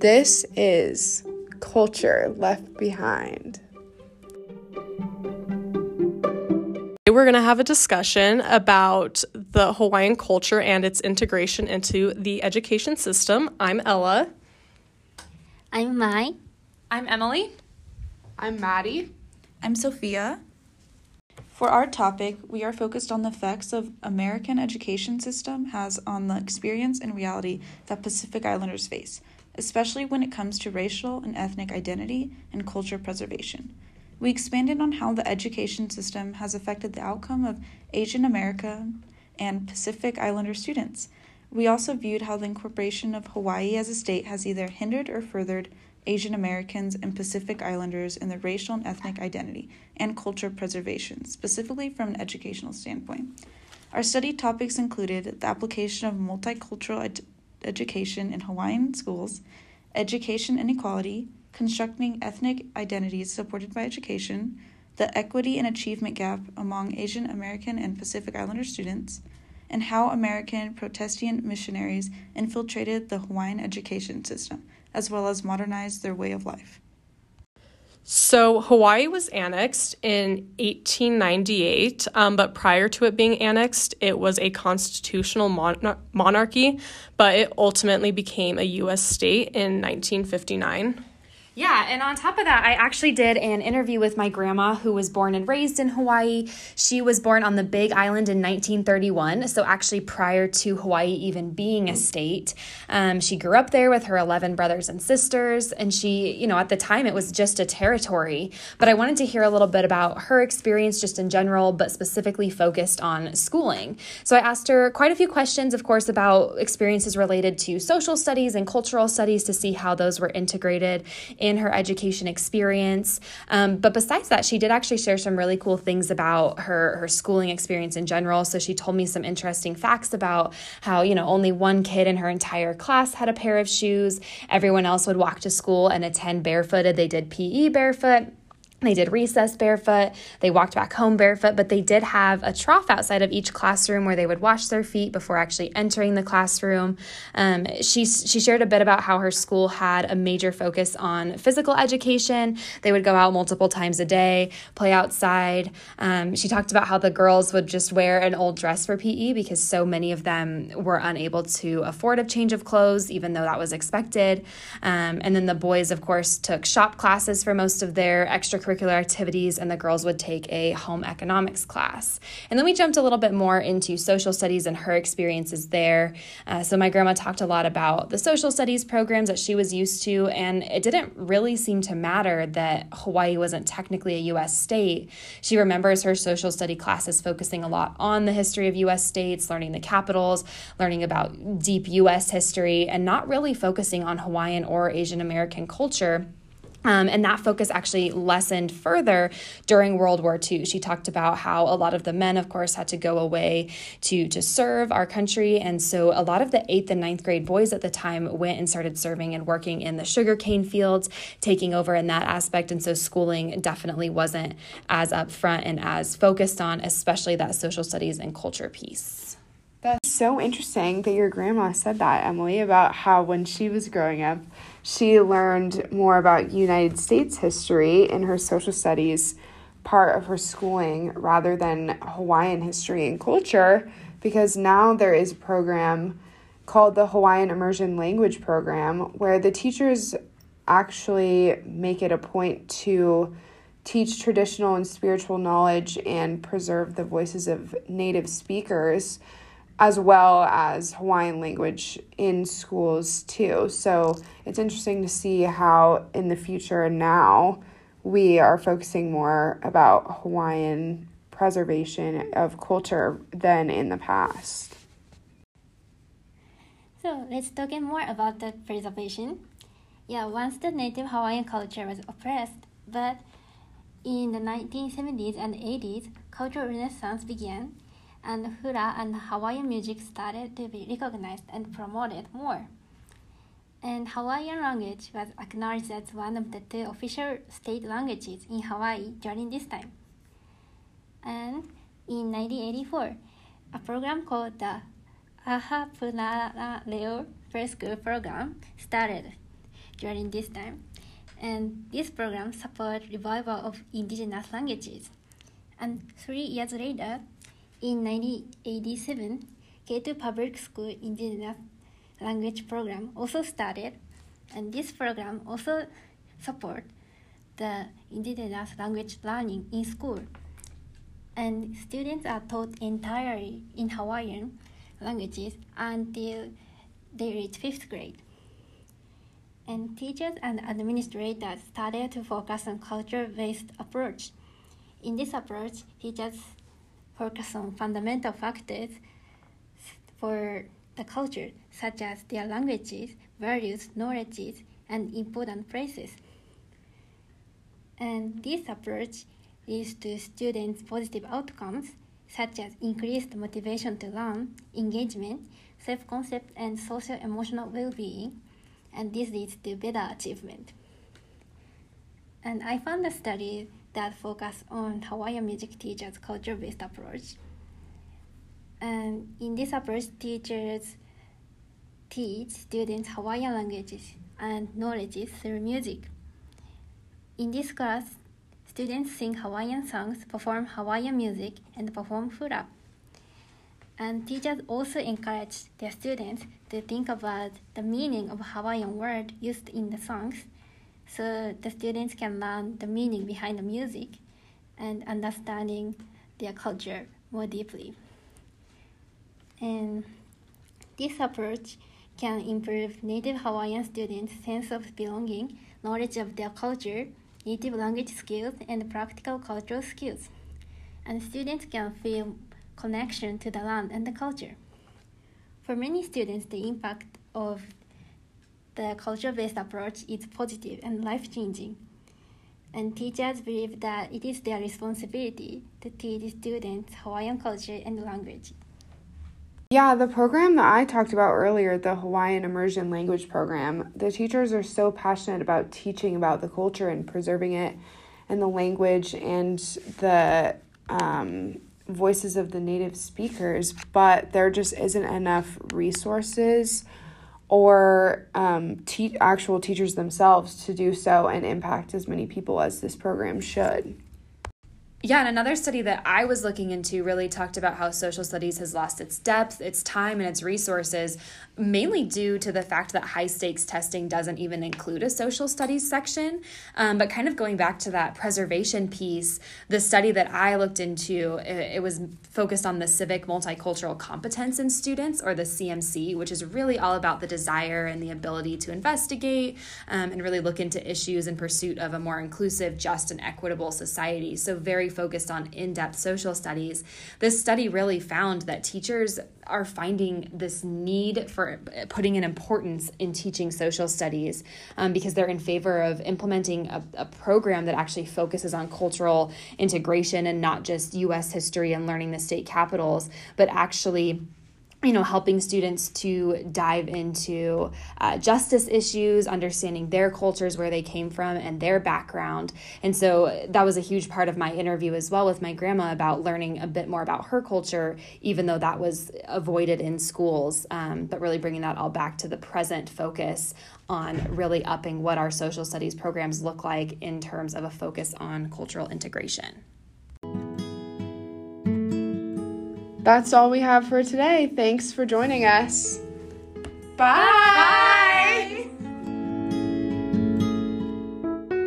This is Culture Left Behind. We're going to have a discussion about the Hawaiian culture and its integration into the education system. I'm Ella. I'm Mai. I'm Emily. I'm Maddie. I'm Sophia. For our topic, we are focused on the effects of American education system has on the experience and reality that Pacific Islanders face, especially when it comes to racial and ethnic identity and culture preservation. We expanded on how the education system has affected the outcome of Asian American and Pacific Islander students. We also viewed how the incorporation of Hawaii as a state has either hindered or furthered Asian Americans and Pacific Islanders in their racial and ethnic identity and culture preservation, specifically from an educational standpoint. Our study topics included the application of multicultural education in Hawaiian schools, education inequality, constructing ethnic identities supported by education, the equity and achievement gap among Asian American and Pacific Islander students, and how American Protestant missionaries infiltrated the Hawaiian education system, as well as modernized their way of life. So, Hawaii was annexed in 1898, um, but prior to it being annexed, it was a constitutional mon- monarchy, but it ultimately became a U.S. state in 1959. Yeah, and on top of that, I actually did an interview with my grandma who was born and raised in Hawaii. She was born on the Big Island in 1931, so actually prior to Hawaii even being a state. Um, she grew up there with her 11 brothers and sisters, and she, you know, at the time it was just a territory. But I wanted to hear a little bit about her experience just in general, but specifically focused on schooling. So I asked her quite a few questions, of course, about experiences related to social studies and cultural studies to see how those were integrated in her education experience. Um, but besides that, she did actually share some really cool things about her, her schooling experience in general. So she told me some interesting facts about how, you know, only one kid in her entire class had a pair of shoes. Everyone else would walk to school and attend barefooted. They did PE barefoot. They did recess barefoot. They walked back home barefoot, but they did have a trough outside of each classroom where they would wash their feet before actually entering the classroom. Um, she, she shared a bit about how her school had a major focus on physical education. They would go out multiple times a day, play outside. Um, she talked about how the girls would just wear an old dress for PE because so many of them were unable to afford a change of clothes, even though that was expected. Um, and then the boys, of course, took shop classes for most of their extracurricular extracurricular activities, and the girls would take a home economics class. And then we jumped a little bit more into social studies and her experiences there. Uh, so my grandma talked a lot about the social studies programs that she was used to, and it didn't really seem to matter that Hawaii wasn't technically a U.S. state. She remembers her social study classes focusing a lot on the history of U.S. states, learning the capitals, learning about deep U.S. history, and not really focusing on Hawaiian or Asian American culture. Um, and that focus actually lessened further during World War II. She talked about how a lot of the men, of course, had to go away to, to serve our country. And so a lot of the eighth and ninth grade boys at the time went and started serving and working in the sugarcane fields, taking over in that aspect. And so schooling definitely wasn't as upfront and as focused on, especially that social studies and culture piece. That's so interesting that your grandma said that, Emily, about how when she was growing up, she learned more about United States history in her social studies part of her schooling rather than Hawaiian history and culture because now there is a program called the Hawaiian Immersion Language Program where the teachers actually make it a point to teach traditional and spiritual knowledge and preserve the voices of native speakers as well as Hawaiian language in schools too. So it's interesting to see how in the future now we are focusing more about Hawaiian preservation of culture than in the past. So let's talk more about the preservation. Yeah, once the native Hawaiian culture was oppressed, but in the 1970s and 80s, cultural renaissance began and hula and Hawaiian music started to be recognized and promoted more. And Hawaiian language was acknowledged as one of the two official state languages in Hawaii during this time. And in 1984, a program called the Aha Punana Leo Preschool Program started during this time. And this program supported revival of indigenous languages. And three years later, in 1987, K2 Public School Indigenous Language Program also started, and this program also support the indigenous language learning in school. And students are taught entirely in Hawaiian languages until they reach fifth grade. And teachers and administrators started to focus on culture-based approach. In this approach, teachers focus on fundamental factors for the culture, such as their languages, values, knowledges, and important places. And this approach leads to students' positive outcomes, such as increased motivation to learn, engagement, self concept, and social emotional well being, and this leads to better achievement. And I found the study that focus on Hawaiian music teachers' culture based approach. And in this approach, teachers teach students Hawaiian languages and knowledges through music. In this class, students sing Hawaiian songs, perform Hawaiian music, and perform hula. And teachers also encourage their students to think about the meaning of Hawaiian word used in the songs so the students can learn the meaning behind the music and understanding their culture more deeply. And this approach can improve native Hawaiian students' sense of belonging, knowledge of their culture, native language skills, and practical cultural skills. And students can feel connection to the land and the culture. For many students, the impact of the culture based approach is positive and life changing. And teachers believe that it is their responsibility to teach students Hawaiian culture and language. Yeah, the program that I talked about earlier, the Hawaiian Immersion Language Program, the teachers are so passionate about teaching about the culture and preserving it and the language and the um, voices of the native speakers, but there just isn't enough resources or um, actual teachers themselves to do so and impact as many people as this program should. Yeah, and another study that I was looking into really talked about how social studies has lost its depth, its time, and its resources, mainly due to the fact that high stakes testing doesn't even include a social studies section. Um, but kind of going back to that preservation piece, the study that I looked into, it, it was focused on the civic multicultural competence in students, or the CMC, which is really all about the desire and the ability to investigate um, and really look into issues in pursuit of a more inclusive, just, and equitable society. So, very focused on in depth social studies, this study really found that teachers are finding this need for putting an importance in teaching social studies um, because they're in favor of implementing a, a program that actually focuses on cultural integration and not just US history and learning the state capitals, but actually you know, helping students to dive into uh, justice issues, understanding their cultures, where they came from, and their background. And so that was a huge part of my interview as well with my grandma about learning a bit more about her culture, even though that was avoided in schools, um, but really bringing that all back to the present focus on really upping what our social studies programs look like in terms of a focus on cultural integration. That's all we have for today. Thanks for joining us. Bye.